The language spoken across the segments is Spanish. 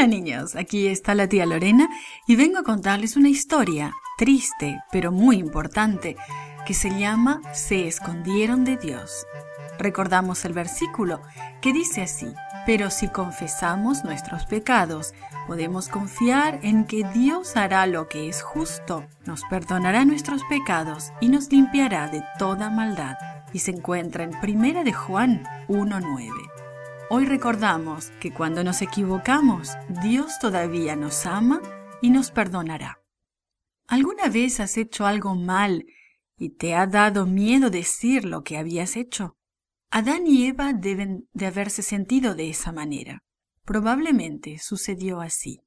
Hola niños, aquí está la tía Lorena y vengo a contarles una historia triste pero muy importante que se llama Se escondieron de Dios. Recordamos el versículo que dice así, pero si confesamos nuestros pecados, podemos confiar en que Dios hará lo que es justo, nos perdonará nuestros pecados y nos limpiará de toda maldad. Y se encuentra en 1 de Juan 1.9. Hoy recordamos que cuando nos equivocamos, Dios todavía nos ama y nos perdonará. ¿Alguna vez has hecho algo mal y te ha dado miedo decir lo que habías hecho? Adán y Eva deben de haberse sentido de esa manera. Probablemente sucedió así.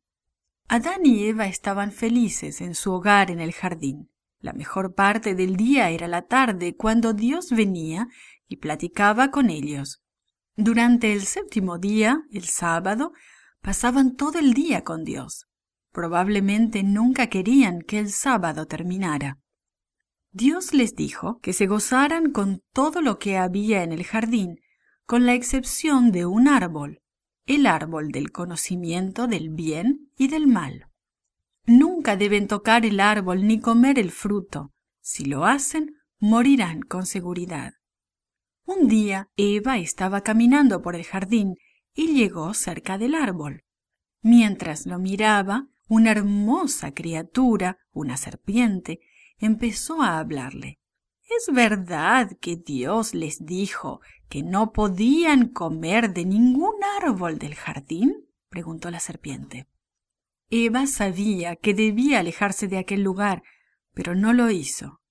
Adán y Eva estaban felices en su hogar en el jardín. La mejor parte del día era la tarde, cuando Dios venía y platicaba con ellos. Durante el séptimo día, el sábado, pasaban todo el día con Dios. Probablemente nunca querían que el sábado terminara. Dios les dijo que se gozaran con todo lo que había en el jardín, con la excepción de un árbol, el árbol del conocimiento del bien y del mal. Nunca deben tocar el árbol ni comer el fruto. Si lo hacen, morirán con seguridad. Un día Eva estaba caminando por el jardín y llegó cerca del árbol. Mientras lo miraba, una hermosa criatura, una serpiente, empezó a hablarle. ¿Es verdad que Dios les dijo que no podían comer de ningún árbol del jardín? preguntó la serpiente. Eva sabía que debía alejarse de aquel lugar, pero no lo hizo.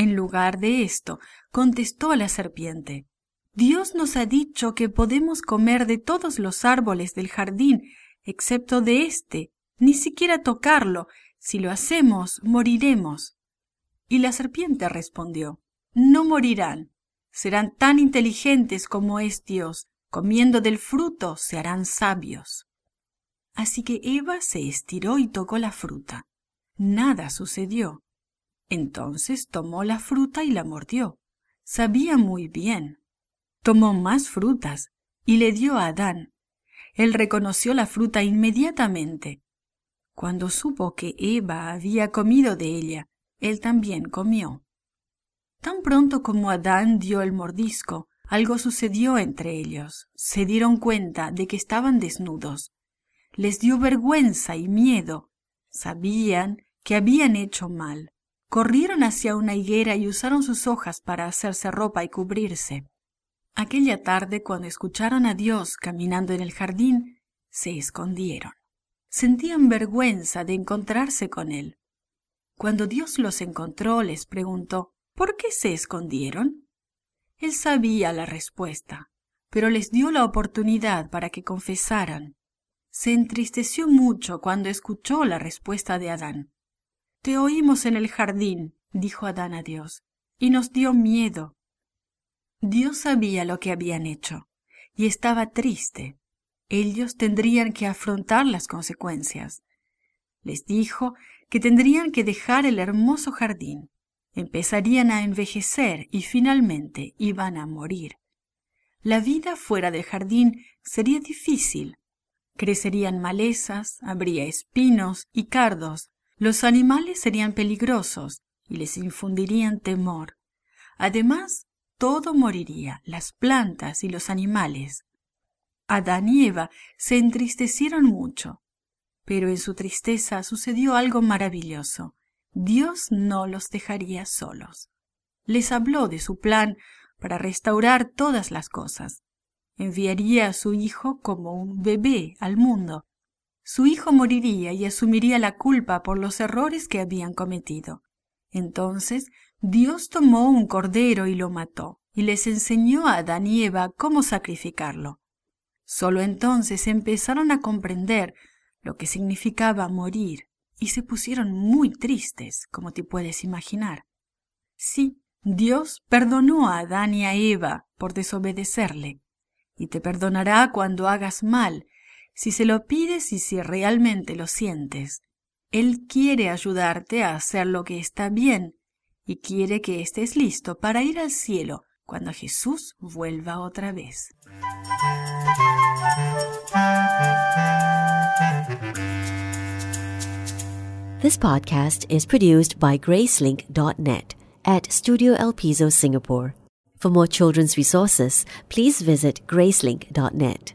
En lugar de esto, contestó la serpiente, Dios nos ha dicho que podemos comer de todos los árboles del jardín, excepto de éste, ni siquiera tocarlo. Si lo hacemos, moriremos. Y la serpiente respondió, No morirán. Serán tan inteligentes como es Dios. Comiendo del fruto se harán sabios. Así que Eva se estiró y tocó la fruta. Nada sucedió. Entonces tomó la fruta y la mordió. Sabía muy bien. Tomó más frutas y le dio a Adán. Él reconoció la fruta inmediatamente. Cuando supo que Eva había comido de ella, él también comió. Tan pronto como Adán dio el mordisco, algo sucedió entre ellos. Se dieron cuenta de que estaban desnudos. Les dio vergüenza y miedo. Sabían que habían hecho mal corrieron hacia una higuera y usaron sus hojas para hacerse ropa y cubrirse. Aquella tarde, cuando escucharon a Dios caminando en el jardín, se escondieron. Sentían vergüenza de encontrarse con Él. Cuando Dios los encontró, les preguntó, ¿por qué se escondieron? Él sabía la respuesta, pero les dio la oportunidad para que confesaran. Se entristeció mucho cuando escuchó la respuesta de Adán. Te oímos en el jardín, dijo Adán a Dios, y nos dio miedo. Dios sabía lo que habían hecho, y estaba triste. Ellos tendrían que afrontar las consecuencias. Les dijo que tendrían que dejar el hermoso jardín, empezarían a envejecer y finalmente iban a morir. La vida fuera del jardín sería difícil. Crecerían malezas, habría espinos y cardos, los animales serían peligrosos y les infundirían temor. Además, todo moriría, las plantas y los animales. Adán y Eva se entristecieron mucho, pero en su tristeza sucedió algo maravilloso. Dios no los dejaría solos. Les habló de su plan para restaurar todas las cosas. Enviaría a su hijo como un bebé al mundo su hijo moriría y asumiría la culpa por los errores que habían cometido. Entonces Dios tomó un cordero y lo mató, y les enseñó a Adán y Eva cómo sacrificarlo. Solo entonces empezaron a comprender lo que significaba morir, y se pusieron muy tristes, como te puedes imaginar. Sí, Dios perdonó a Adán y a Eva por desobedecerle, y te perdonará cuando hagas mal si se lo pides y si realmente lo sientes. Él quiere ayudarte a hacer lo que está bien y quiere que estés listo para ir al cielo cuando Jesús vuelva otra vez. This podcast is produced by Gracelink.net at Studio El Piso, Singapore. For more children's resources, please visit Gracelink.net.